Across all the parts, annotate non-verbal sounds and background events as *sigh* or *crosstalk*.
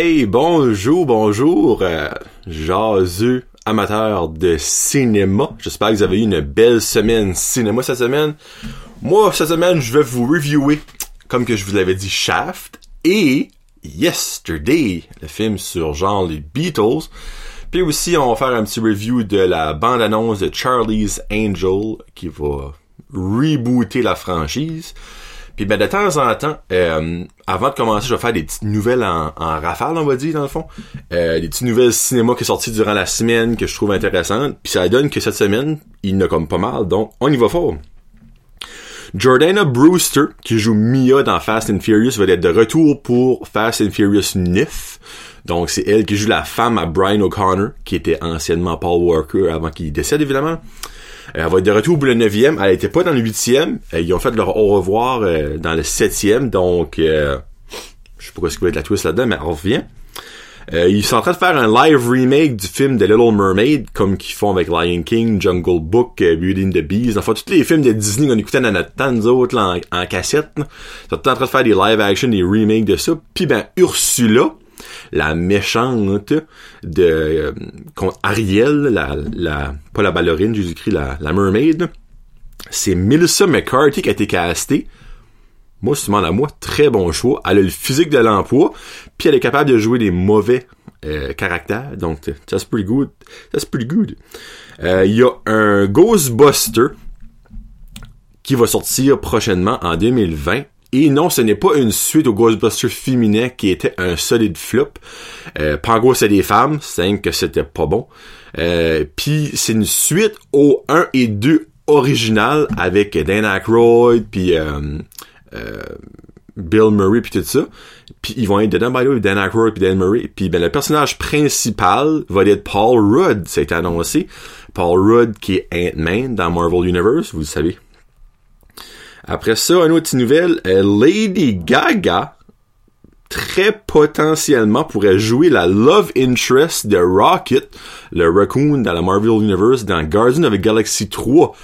Hey, bonjour, bonjour, euh, jaseux amateurs de cinéma. J'espère que vous avez eu une belle semaine cinéma cette semaine. Moi, cette semaine, je vais vous reviewer, comme que je vous l'avais dit, Shaft et Yesterday, le film sur genre les Beatles. Puis aussi, on va faire un petit review de la bande-annonce de Charlie's Angel qui va rebooter la franchise. Puis ben de temps en temps, euh, avant de commencer, je vais faire des petites nouvelles en, rafale, on va dire, dans le fond. Euh, des petites nouvelles cinéma qui sont sorties durant la semaine que je trouve intéressantes. Puis ça donne que cette semaine, il y en a comme pas mal, donc on y va fort. Jordana Brewster, qui joue Mia dans Fast and Furious, va être de retour pour Fast and Furious 9. Donc c'est elle qui joue la femme à Brian O'Connor, qui était anciennement Paul Walker avant qu'il décède évidemment. Euh, elle va être de retour pour le 9e. Elle était pas dans le 8e. Euh, ils ont fait leur au revoir euh, dans le 7e. Donc, je sais pas ce qui va être la twist là-dedans, mais elle revient. ils sont en train de faire un live remake du film de Little Mermaid, comme qu'ils font avec Lion King, Jungle Book, Beauty and the Beast. Enfin, tous les films de Disney qu'on écoutait dans notre temps, nous autres, là, en, cassette. Ils sont en train de faire des live action, des remakes de ça. Puis ben, Ursula, la méchante de euh, Ariel, la, la pas la ballerine, écrit la, la mermaid. C'est Melissa McCarthy qui a été castée. Moi, à moi, très bon choix. Elle a le physique de l'emploi, puis elle est capable de jouer des mauvais euh, caractères. Donc, that's pretty good. That's pretty good. Euh, il y a un Ghostbuster qui va sortir prochainement en 2020 et non, ce n'est pas une suite au Ghostbusters féminin qui était un solide flop. Euh, Pango, c'est des femmes, c'est que c'était pas bon. Euh, Puis c'est une suite au 1 et 2 original avec Dan Aykroyd, puis euh, euh, Bill Murray, puis tout ça. Puis ils vont être dedans, by the Dan Aykroyd puis Dan Murray. Puis ben, le personnage principal va être Paul Rudd, ça a été annoncé. Paul Rudd qui est Ant-Man dans Marvel Universe, vous le savez. Après ça, une autre nouvelle, euh, Lady Gaga très potentiellement pourrait jouer la love interest de Rocket, le raccoon dans la Marvel Universe dans Guardian of the Galaxy 3.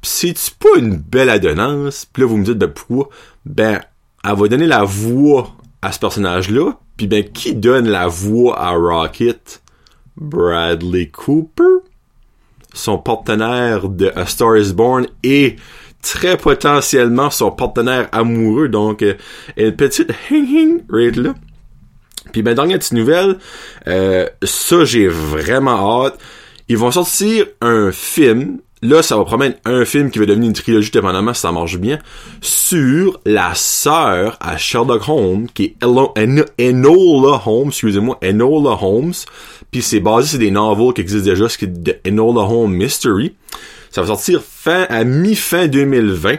C'est pas une belle adonnance? Puis là, vous me dites, ben pourquoi? Ben, elle va donner la voix à ce personnage-là. Puis ben, qui donne la voix à Rocket? Bradley Cooper? Son partenaire de A Star is Born et très potentiellement son partenaire amoureux. Donc, euh, une petite hing hing right là. Puis ben dernière petite nouvelle, euh, ça j'ai vraiment hâte. Ils vont sortir un film. Là, ça va promettre un film qui va devenir une trilogie dépendamment si ça marche bien, sur la sœur à Sherlock Holmes, qui est Enola Holmes, excusez-moi, Enola Holmes. Puis c'est basé sur des novels qui existent déjà, ce qui est de Enola Holmes Mystery. Ça va sortir fin à mi-fin 2020.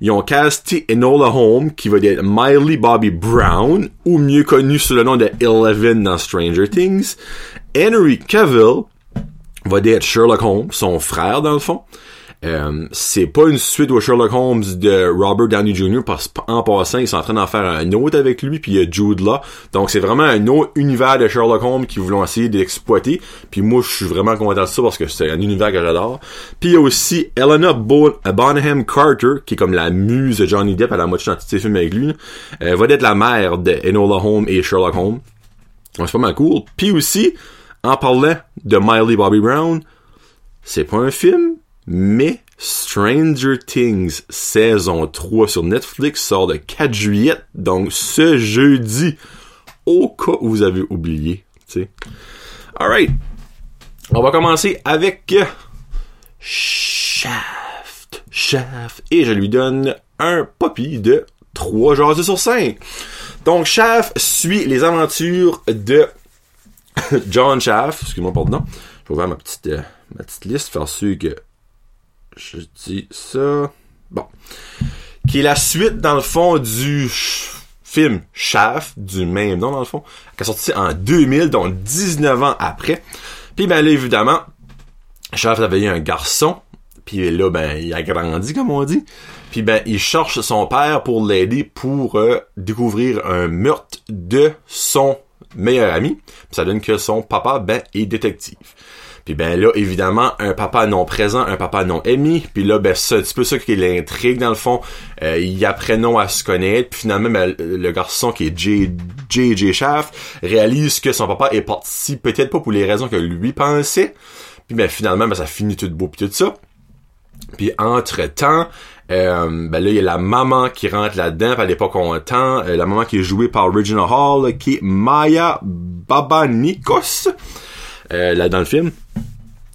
Ils ont casté Enola Holmes, qui va être Miley Bobby Brown, ou mieux connu sous le nom de Eleven dans Stranger Things. Henry Cavill va être Sherlock Holmes, son frère dans le fond. Euh, c'est pas une suite au Sherlock Holmes de Robert Downey Jr. parce qu'en passant, ils sont en train d'en faire un autre avec lui, puis il y a Jude là. Donc c'est vraiment un autre univers de Sherlock Holmes qu'ils voulaient essayer d'exploiter. Puis moi, je suis vraiment content de ça parce que c'est un univers que j'adore. Puis il y a aussi Elena Bonham Carter, qui est comme la muse de Johnny Depp à la moitié dans tous ses films avec lui. Euh, va être la mère de Enola Holmes et Sherlock Holmes. C'est pas mal cool. Puis aussi, en parlant de Miley Bobby Brown, c'est pas un film, mais Stranger Things saison 3 sur Netflix sort le 4 juillet, donc ce jeudi, au cas où vous avez oublié. Alright. On va commencer avec Shaft. Shaft. Et je lui donne un poppy de 3 jours sur 5. Donc Shaft suit les aventures de *laughs* John Shaft. Excuse-moi pour le nom. Je vais ouvrir ma petite, euh, ma petite liste, faire sûr que je dis ça. Bon. Qui est la suite, dans le fond, du film Shaft, du même nom, dans le fond, qui est sorti en 2000, donc 19 ans après. Puis, ben là, évidemment, Shaft avait eu un garçon, puis là, ben, il a grandi, comme on dit. Puis, ben, il cherche son père pour l'aider pour euh, découvrir un meurtre de son meilleur ami. Ça donne que son papa, ben, est détective. Puis ben là, évidemment, un papa non présent, un papa non aimé. Puis là, ben c'est un petit peu ça qui est l'intrigue dans le fond. Euh, ils à se connaître. Puis finalement, ben, le garçon qui est J. J. J. Shaft réalise que son papa est parti peut-être pas pour les raisons que lui pensait. Puis ben finalement, ben ça finit tout beau puis tout ça. Puis entre-temps, euh, ben là, il y a la maman qui rentre là-dedans, elle est pas contente. Euh, la maman qui est jouée par Regina Hall, qui est Maya Babanikos, euh, là dans le film.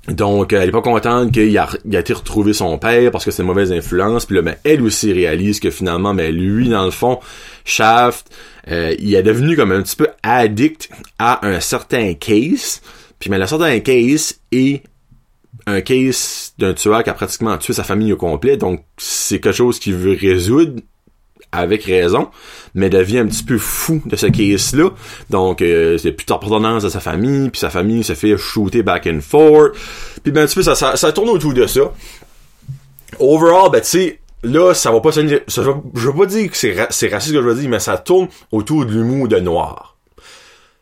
Donc, elle est pas contente qu'il a, il retrouvé son père parce que c'est une mauvaise influence. Puis là, ben, elle aussi réalise que finalement, ben, lui, dans le fond, Shaft, il est devenu comme un petit peu addict à un certain case. Puis, mais ben, le certain case est un case d'un tueur qui a pratiquement tué sa famille au complet, donc c'est quelque chose qu'il veut résoudre avec raison, mais devient un petit peu fou de ce case-là. Donc, euh, c'est plus d'appartenance à sa famille, puis sa famille se fait shooter back and forth. Puis ben, un petit peu, ça, ça, tourne autour de ça. Overall, ben, tu sais, là, ça va pas ça, je veux pas dire que c'est, c'est raciste que je veux dire, mais ça tourne autour de l'humour de noir.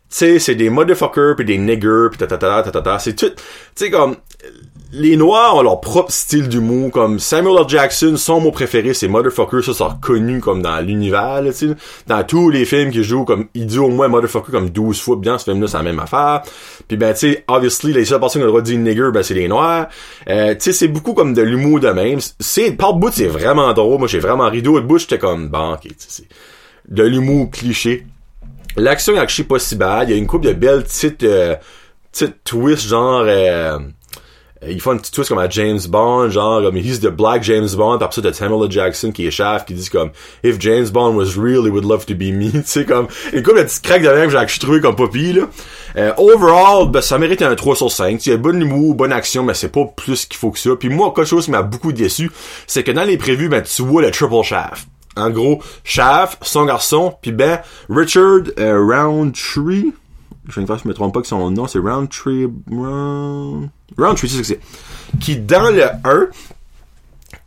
Tu sais, c'est des motherfuckers, puis des niggers, puis ta ta ta ta ta, c'est tout, tu sais, comme, les Noirs ont leur propre style d'humour, comme Samuel L. Jackson, son mot préféré, c'est Motherfucker, ça, c'est reconnu comme dans l'univers, tu sais. Dans tous les films qu'il joue, comme, il dit au moins Motherfucker comme 12 fois, bien, ce film-là, c'est la même affaire. Puis ben, tu sais, obviously, les seules personnes qui ont le droit de dire nigger, ben, c'est les Noirs. Euh, tu sais, c'est beaucoup comme de l'humour de même. C'est, par bout, c'est vraiment drôle. Moi, j'ai vraiment ri de bout, j'étais comme, bon, ok, sais, de l'humour cliché. L'action est pas si bad. Il y a une couple de belles petites, euh, petites twists, genre, euh, euh, il fait une petite twist comme à James Bond, genre comme he's the black James Bond, après ça de Samuel. Jackson qui est chef, qui dit comme if James Bond was real, he would love to be me, *laughs* tu sais comme une couple de petites craques de même que j'ai trouvé comme poppy là. Euh, overall, ben, ça mérite un 3 sur 5. Il y a bon humour, bonne action, mais c'est pas plus qu'il faut que ça. Puis moi, quelque chose qui m'a beaucoup déçu, c'est que dans les prévus, ben tu vois le triple shaft. En gros, Shaft, son garçon, puis ben Richard euh, Roundtree, je ne me trompe pas que son nom, c'est Roundtree, Round... Roundtree, c'est c'est. Qui, dans le 1,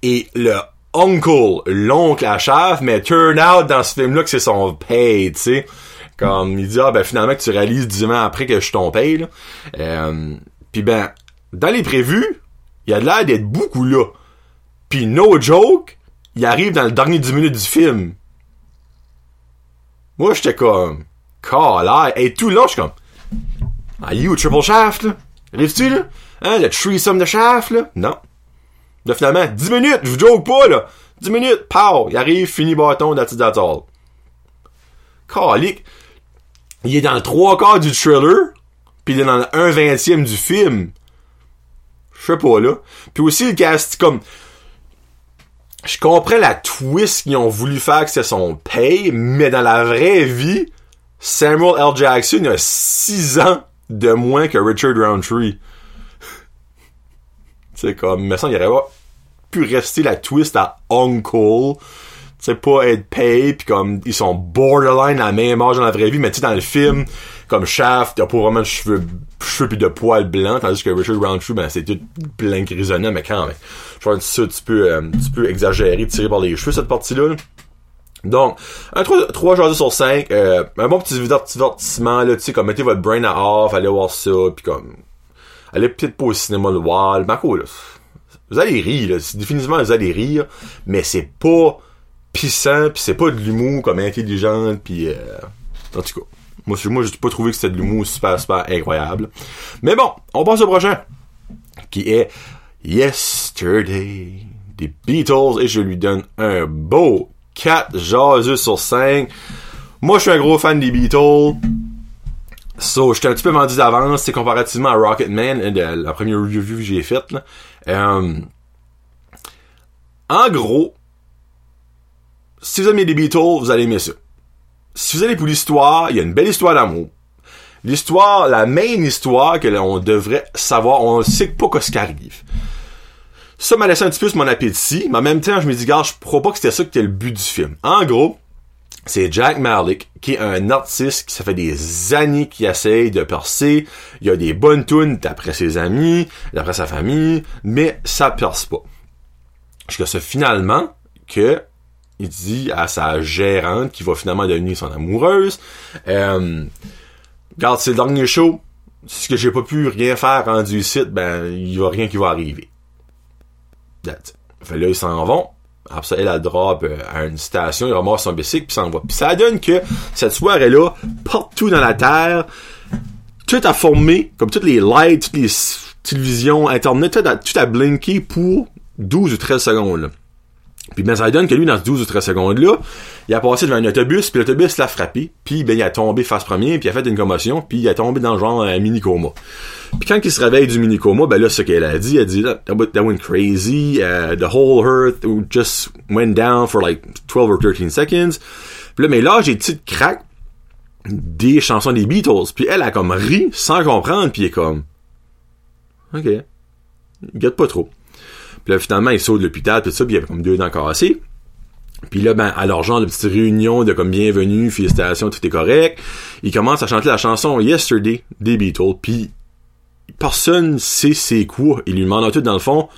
est le uncle, l'oncle à chef, mais turn out dans ce film-là que c'est son pay, tu sais. Comme, il dit, ah, ben, finalement, que tu réalises dix ans après que je suis ton paye, là. Euh, Puis ben, dans les prévus, il a l'air d'être beaucoup là. Puis no joke, il arrive dans le dernier 10 minutes du film. Moi, j'étais comme, là, et tout là, je suis comme, are you triple shaft, là? Arrives-tu, là? Hein, le threesome de shaft, là? Non. Là, finalement, 10 minutes, je vous joke pas, là. 10 minutes, pow, il arrive, fini bâton, that's it, that's all. Il est dans le trois quarts du trailer, puis il est dans le 1 vingtième du film. Je sais pas, là. Puis aussi, le cast, comme, je comprends la twist qu'ils ont voulu faire que c'est son pay, mais dans la vraie vie, Samuel L. Jackson a 6 ans de moins que Richard Roundtree. *laughs* c'est comme, mais ça, il aurait pas pu rester la twist à Uncle. C'est pas être pay pis comme ils sont borderline à la même âge dans la vraie vie, mais tu sais dans le film, comme Shaft, il a pas vraiment de cheveux, cheveux pis de poils blancs, tandis que Richard Roundtree, ben c'est tout plein grisonnant, mais quand même. Je pense que c'est un petit peu, un petit peu exagéré, tiré par les cheveux cette partie-là. là donc, un 3, 3 sur 5, euh, un bon petit divertissement, là, tu sais, comme mettez votre brain à off, allez voir ça, puis comme, allez peut-être pas au cinéma le voir, Marco, là, vous allez rire, là, définitivement vous allez rire, mais c'est pas pissant, puis c'est pas de l'humour comme intelligent, puis euh, en tout cas, moi, moi j'ai pas trouvé que c'était de l'humour super, super incroyable. Mais bon, on passe au prochain, qui est Yesterday. Des Beatles, et je lui donne un beau 4 jaseux sur 5. Moi, je suis un gros fan des Beatles. So, j'étais un petit peu vendu d'avance, c'est comparativement à Rocketman, la première review que j'ai faite. Euh, en gros, si vous aimez les Beatles, vous allez aimer ça. Si vous allez pour l'histoire, il y a une belle histoire d'amour. L'histoire, la main histoire que l'on devrait savoir, on sait pas ce qui arrive. Ça m'a laissé un petit peu mon appétit, mais en même temps, je me dis, gars, je crois pas que c'était ça qui était le but du film. En gros, c'est Jack Malik, qui est un artiste qui ça fait des années qu'il essaye de percer. Il a des bonnes tunes d'après ses amis, d'après sa famille, mais ça perce pas. Jusqu'à ce finalement que il dit à sa gérante qui va finalement devenir son amoureuse, euh, regarde, c'est le dernier show, ce que j'ai pas pu rien faire rendu site, ben, il y a rien qui va arriver. Fait là, ils s'en vont. Après ça, elle, a drop euh, à une station, il ramasse son bicycle, puis s'en va. Puis ça donne que cette soirée-là, partout dans la Terre, tout a formé, comme toutes les lights, toutes les télévisions, Internet, tout a, tout a blinké pour 12 ou 13 secondes. Là. Puis ben, ça donne que lui, dans ce 12 ou 13 secondes-là, il a passé devant un autobus, puis l'autobus l'a frappé, puis ben, il a tombé face première, puis il a fait une commotion, puis il a tombé dans le genre un mini-coma. Puis quand il se réveille du mini-coma, ben là, ce qu'elle a dit, elle a dit, that, went crazy, uh, the whole earth just went down for like 12 or 13 seconds. Puis là, mais là, j'ai petite crack des chansons des Beatles, puis elle a comme ri, sans comprendre, puis il est comme, ok, il pas trop. Puis là, finalement, il saute de l'hôpital, tout ça, puis il avait comme deux dents cassées. Puis là, ben, à leur genre de petite réunion de comme bienvenue, félicitations, tout est correct. Il commence à chanter la chanson Yesterday des Beatles, puis personne sait c'est quoi. Il lui demande tout dans le fond,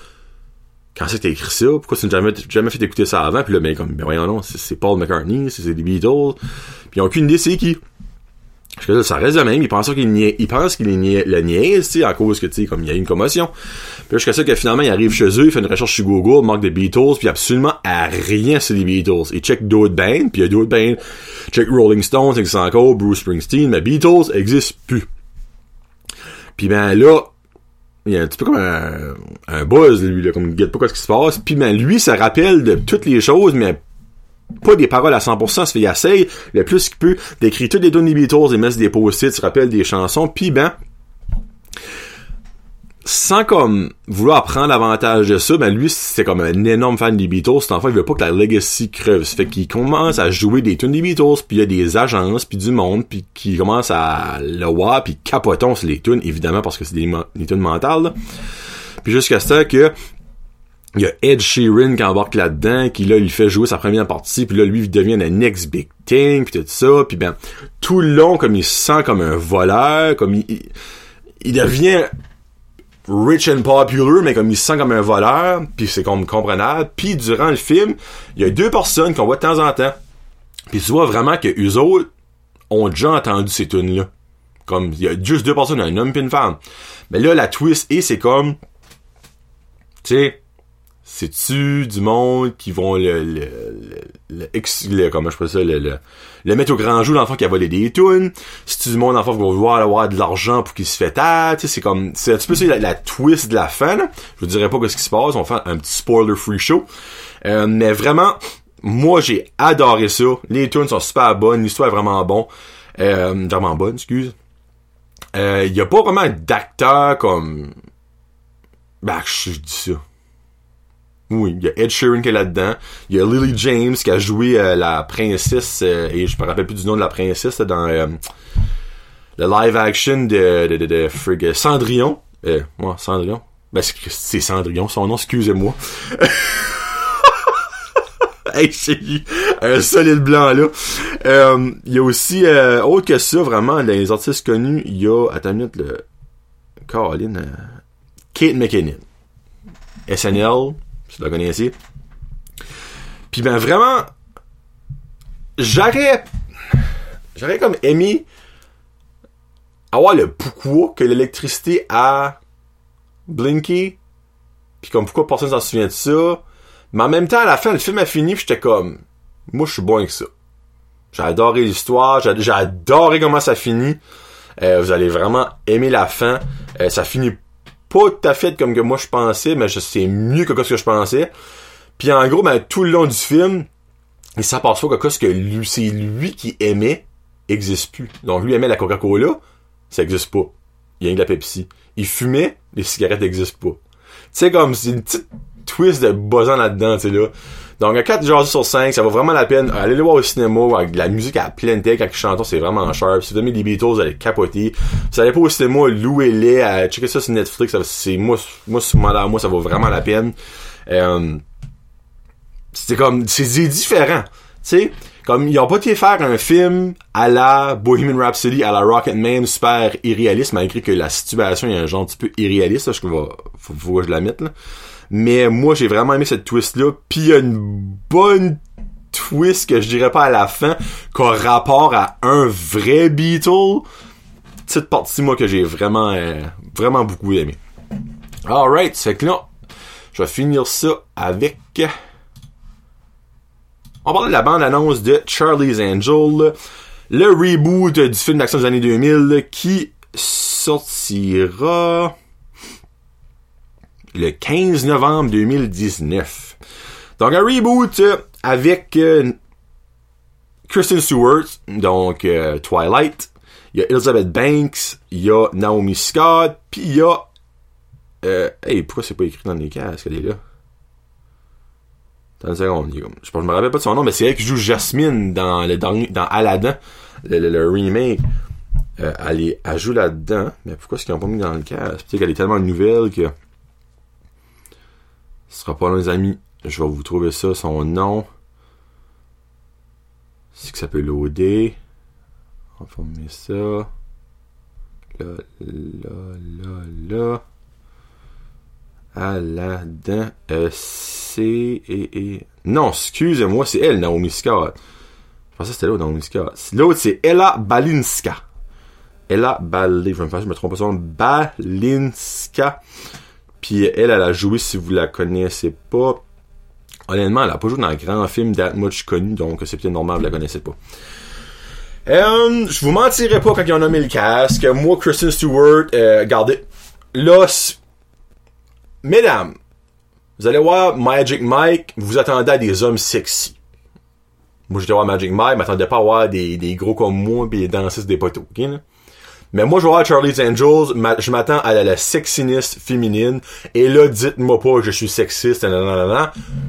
quand c'est écrit ça, pourquoi tu n'as jamais, jamais fait écouter ça avant, puis là, ben, comme, ben voyons non, c'est Paul McCartney, c'est des Beatles, puis ils ont aucune idée c'est qui. Parce que ça reste de même. Il pense qu'il il pense qu'il le niaise, tu sais, à cause que, tu sais, comme il y a une commotion. Puis jusqu'à ça que finalement, il arrive chez eux, il fait une recherche sur Google, manque des Beatles, puis absolument à rien sur les Beatles. Il check d'autres bands, puis il y a d'autres bands. Check Rolling Stones, existe encore, Bruce Springsteen, mais Beatles existe plus. Puis ben là, il y a un petit peu comme un, un buzz, lui, là, comme il guette pas quoi ce qui se passe. Puis ben lui, ça rappelle de toutes les choses, mais pas des paroles à 100%, ça fait il essaye le plus qu'il peut d'écrire toutes les données Beatles et mettre des post-it, se rappelle des chansons, puis ben sans comme vouloir prendre l'avantage de ça, ben lui c'est comme un énorme fan des Beatles, cet enfant il veut pas que la legacy creve, ça fait qu'il commence à jouer des tunes des Beatles, puis il y a des agences, puis du monde, puis qui commence à le voir, puis capotons sur les tunes évidemment parce que c'est des, des tunes mentales. Puis jusqu'à ce que il y a Ed Sheeran qui embarque là-dedans, qui là, il fait jouer sa première partie, puis là, lui, il devient un next big thing, puis tout ça, puis ben, tout le long, comme il se sent comme un voleur, comme il, il, devient rich and popular, mais comme il se sent comme un voleur, puis c'est comme comprenable, puis durant le film, il y a deux personnes qu'on voit de temps en temps, puis tu vois vraiment que eux autres ont déjà entendu ces tunes-là. Comme, il y a juste deux personnes, un homme et une femme. Mais là, la twist, et c'est comme, tu sais, c'est-tu du monde qui vont le, le, le, le, comment je peux ça, le, le, mettre au grand jour l'enfant qui a volé des tunes? C'est-tu du monde l'enfant qui va vouloir avoir de l'argent pour qu'il se fait taire? Tu sais, c'est comme, c'est un petit peu ça, la, twist de la fin, là. Je vous dirais pas ce qui se passe, on fait un petit spoiler free show. Euh, mais vraiment, moi j'ai adoré ça. Les tunes sont super bonnes, l'histoire est vraiment bon. Euh, vraiment bonne, excuse. Il euh, y a pas vraiment d'acteur comme, bah, je dis ça il y a Ed Sheeran qui est là-dedans. Il y a Lily James qui a joué euh, la princesse, euh, et je me rappelle plus du nom de la princesse, dans euh, le live action de, de, Cendrillon. Cendrillon. Ben, c'est Cendrillon, son nom, excusez-moi. *laughs* c'est un solide blanc, là. Il y a aussi, autre que ça, vraiment, les artistes connus, il y a, attends une minute, le... Caroline, Kate McKinnon. SNL, tu la connaissais. Puis ben vraiment, j'aurais, j'aurais comme aimé avoir le pourquoi que l'électricité a blinké. Puis comme pourquoi personne s'en souvient de ça. Mais en même temps, à la fin, le film a fini, j'étais comme, moi je suis bon avec ça. J'ai adoré l'histoire, j'ai adoré comment ça finit. Euh, vous allez vraiment aimer la fin. Euh, ça finit pas tout à fait comme que moi je pensais, mais c'est mieux que ce que je pensais. Puis en gros, ben, tout le long du film, il s'aperçoit que ce que c'est lui qui aimait existe plus. Donc lui aimait la Coca-Cola, ça existe pas. Il y a de la Pepsi. Il fumait, les cigarettes n'existent pas. Tu sais, comme, c'est une petite twist de buzzant là-dedans, tu sais, là. Donc, à 4 jours sur 5, ça vaut vraiment la peine. Allez le voir au cinéma, avec la musique à pleine tête, quand ils chantent, c'est vraiment sharp. Si vous aimez des Beatles, vous allez capoter. Si vous allez pas au cinéma, louez-les, à checker ça sur Netflix, c'est, moi, moi, moi, moi, ça vaut vraiment la peine. Euh, c'est comme, c'est différent. Tu sais, comme, ils ont pas été faire un film à la Bohemian Rhapsody, à la Rocketman, super irréaliste, malgré que la situation est un genre un petit peu irréaliste, je faut, faut que je la mette, là. Mais moi, j'ai vraiment aimé cette twist-là. Puis il y a une bonne twist que je dirais pas à la fin, qu'un rapport à un vrai Beatle. petite partie, moi, que j'ai vraiment, euh, vraiment beaucoup aimé. Alright, c'est que là, je vais finir ça avec... On parle de la bande-annonce de Charlie's Angel, le reboot du film d'action des années 2000 qui sortira le 15 novembre 2019. Donc un reboot avec euh, Kristen Stewart, donc euh, Twilight, il y a Elizabeth Banks, il y a Naomi Scott, puis il y a euh, hey, pourquoi c'est pas écrit dans les casques, elle est là? Attends une seconde, je, je me rappelle pas de son nom, mais c'est elle qui joue Jasmine dans le dans, Aladdin, le, remake. Euh, elle, est, elle joue là-dedans, mais pourquoi est-ce qu'ils ont pas mis dans le casque? Peut-être qu'elle est tellement nouvelle que ce sera pas les amis. Je vais vous trouver ça, son nom. C'est que ça peut loader. On va mettre ça. Là, là, là, là. Aladdin. Euh, c'est... Et, et... Non, excusez-moi, c'est elle, Naomi Scott. Je pensais que c'était l'autre, Naomi Scott. L'autre, c'est Ella Balinska. Ella Bal... Je me, me trompe pas. Balinska. Puis elle, elle a joué, si vous la connaissez pas... Honnêtement, elle a pas joué dans un grand film that much connu, donc c'est peut-être normal, vous la connaissez pas. Euh, je vous mentirai pas quand ils ont nommé le casque. Moi, Kristen Stewart, euh, regardez, là, mesdames, vous allez voir Magic Mike, vous attendez à des hommes sexy. Moi, j'étais voir Magic Mike, m'attendais pas à voir des, des gros comme moi pis des dansistes des poteaux, ok, là? Mais moi, je voir Charlie's Angels, je m'attends à la, sexiness féminine. Et là, dites-moi pas que je suis sexiste,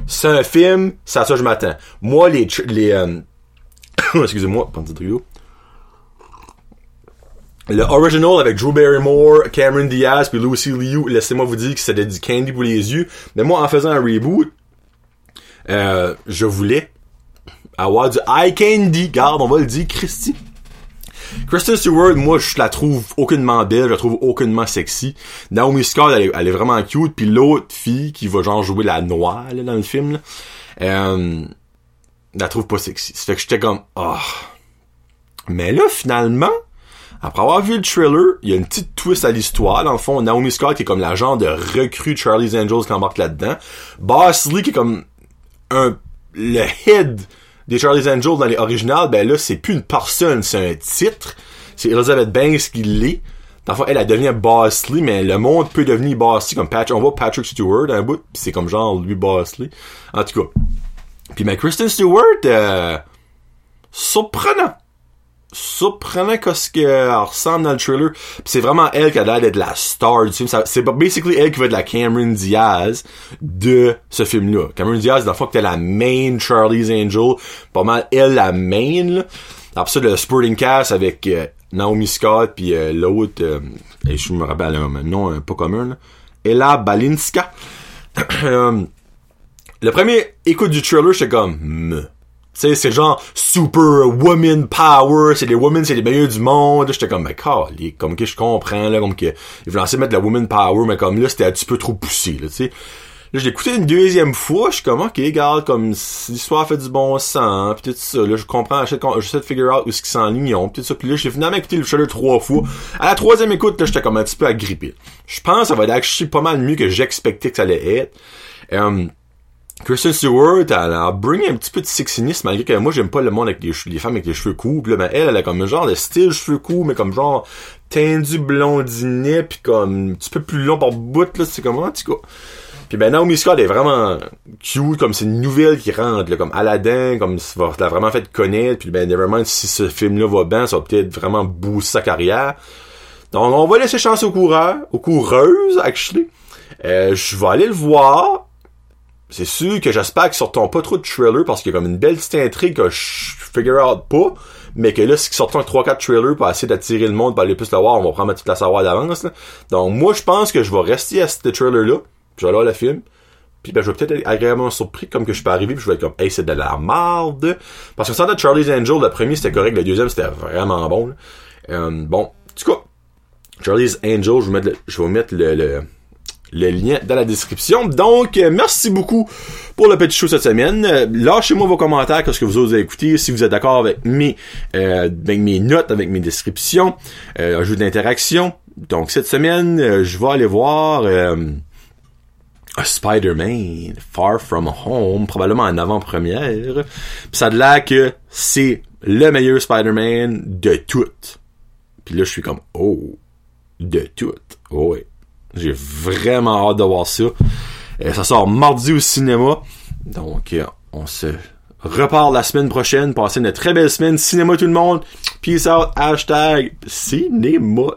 C'est un film, c'est à ça je m'attends. Moi, les... les euh, *coughs* Excusez-moi, pas de le original avec Drew Barrymore, Cameron Diaz puis Lucy Liu, laissez-moi vous dire que c'était du candy pour les yeux. Mais moi, en faisant un reboot, euh, je voulais avoir du eye candy. Garde, on va le dire, Christy. Kristen Stewart, moi, je la trouve aucunement belle, je la trouve aucunement sexy. Naomi Scott, elle est, vraiment cute. Puis l'autre fille qui va genre jouer la noire là, dans le film, là, euh, la trouve pas sexy. Ça fait que j'étais comme, oh. Mais là, finalement, après avoir vu le trailer, il y a une petite twist à l'histoire. Dans le fond, Naomi Scott qui est comme la genre de recrue Charlie's Angels qui embarque là-dedans. Boss Lee qui est comme un le head des Charlie's Angels dans les originales, ben là, c'est plus une personne, c'est un titre. C'est Elizabeth Banks qui l'est. Fond, elle a devenu Boss Lee, mais le monde peut devenir Boss Lee, comme Patrick, on voit Patrick Stewart un bout, c'est comme genre lui Boss Lee. En tout cas. Puis mais Kristen Stewart, euh, surprenant surprenant ce qu'elle ressemble dans le trailer. c'est vraiment elle qui a l'air d'être la star du film. C'est basically elle qui va être la Cameron Diaz de ce film-là. Cameron Diaz, dans le fond, que la main Charlie's Angel. Pas mal elle la main, là. Après ça, le Sporting Cast avec euh, Naomi Scott puis euh, l'autre, euh, je me rappelle un nom pas commun. Ella Balinska. *clears throat* le premier écoute du trailer, j'étais comme, tu sais, c'est genre super woman power, c'est les women, c'est les meilleurs du monde. J'étais comme, mais calé, comme que je comprends, là, comme que, ils voulaient essayer mettre la woman power, mais comme là, c'était un petit peu trop poussé, là, tu sais. Là, je l'ai écouté une deuxième fois, je suis comme, ok, regarde, comme, l'histoire fait du bon sens, pis tout ça, là, je comprends, j'essaie de figure out où ce qu'ils s'enlignent, pis tout ça, pis là, j'ai finalement écouté le trailer trois fois. À la troisième écoute, là, j'étais comme un petit peu agrippé. Je pense que ça va être pas mal mieux que j'expectais que ça allait être. Um, Kristen Stewart, elle a bring un petit peu de sexiness, malgré que moi, j'aime pas le monde avec les, les femmes avec les cheveux courts. Là, ben, elle, elle a comme un genre de style cheveux courts, mais comme genre tendu blondinet, puis comme un petit peu plus long par bout, là, c'est comme, en tout cas. Puis ben, Naomi Scott est vraiment cute, comme c'est une nouvelle qui rentre, là, comme Aladdin, comme ça l'a vraiment fait connaître, puis ben, vraiment, si ce film-là va bien, ça va peut-être vraiment booster sa carrière. Donc, on va laisser chance aux coureurs, aux coureuses, actually. Euh, je vais aller le voir c'est sûr que j'espère qu'ils sortent pas trop de trailer parce qu'il y a comme une belle petite intrigue que je figure out pas, mais que là, qu'ils sortent 3-4 trailers pour essayer d'attirer le monde pour aller plus le voir, on va prendre toute la savoir d'avance. Donc moi, je pense que je vais rester à ce trailer-là, je vais aller voir le film, puis ben, je vais peut-être être agréablement surpris comme que je peux arriver, puis je vais être comme, hey, c'est de la merde. Parce que ça de Charlie's Angel, le premier c'était correct, le deuxième c'était vraiment bon. Euh, bon, en tout cas, Charlie's Angel, je vais mettre le, je vais mettre le lien dans la description. Donc, euh, merci beaucoup pour le petit show cette semaine. Euh, Lâchez-moi vos commentaires, qu'est-ce que vous avez écouté, si vous êtes d'accord avec mes, euh, avec mes notes, avec mes descriptions, euh, un jeu d'interaction. Donc, cette semaine, euh, je vais aller voir... Spider-Man Far From Home, probablement en avant-première. Ça de l'air que c'est le meilleur Spider-Man de toutes. Puis là, je suis comme, oh, de toutes. Oh, ouais. J'ai vraiment hâte de voir ça. Euh, ça sort mardi au cinéma. Donc, euh, on se repart la semaine prochaine. Passez une très belle semaine. Cinéma tout le monde. Peace out. Hashtag cinéma.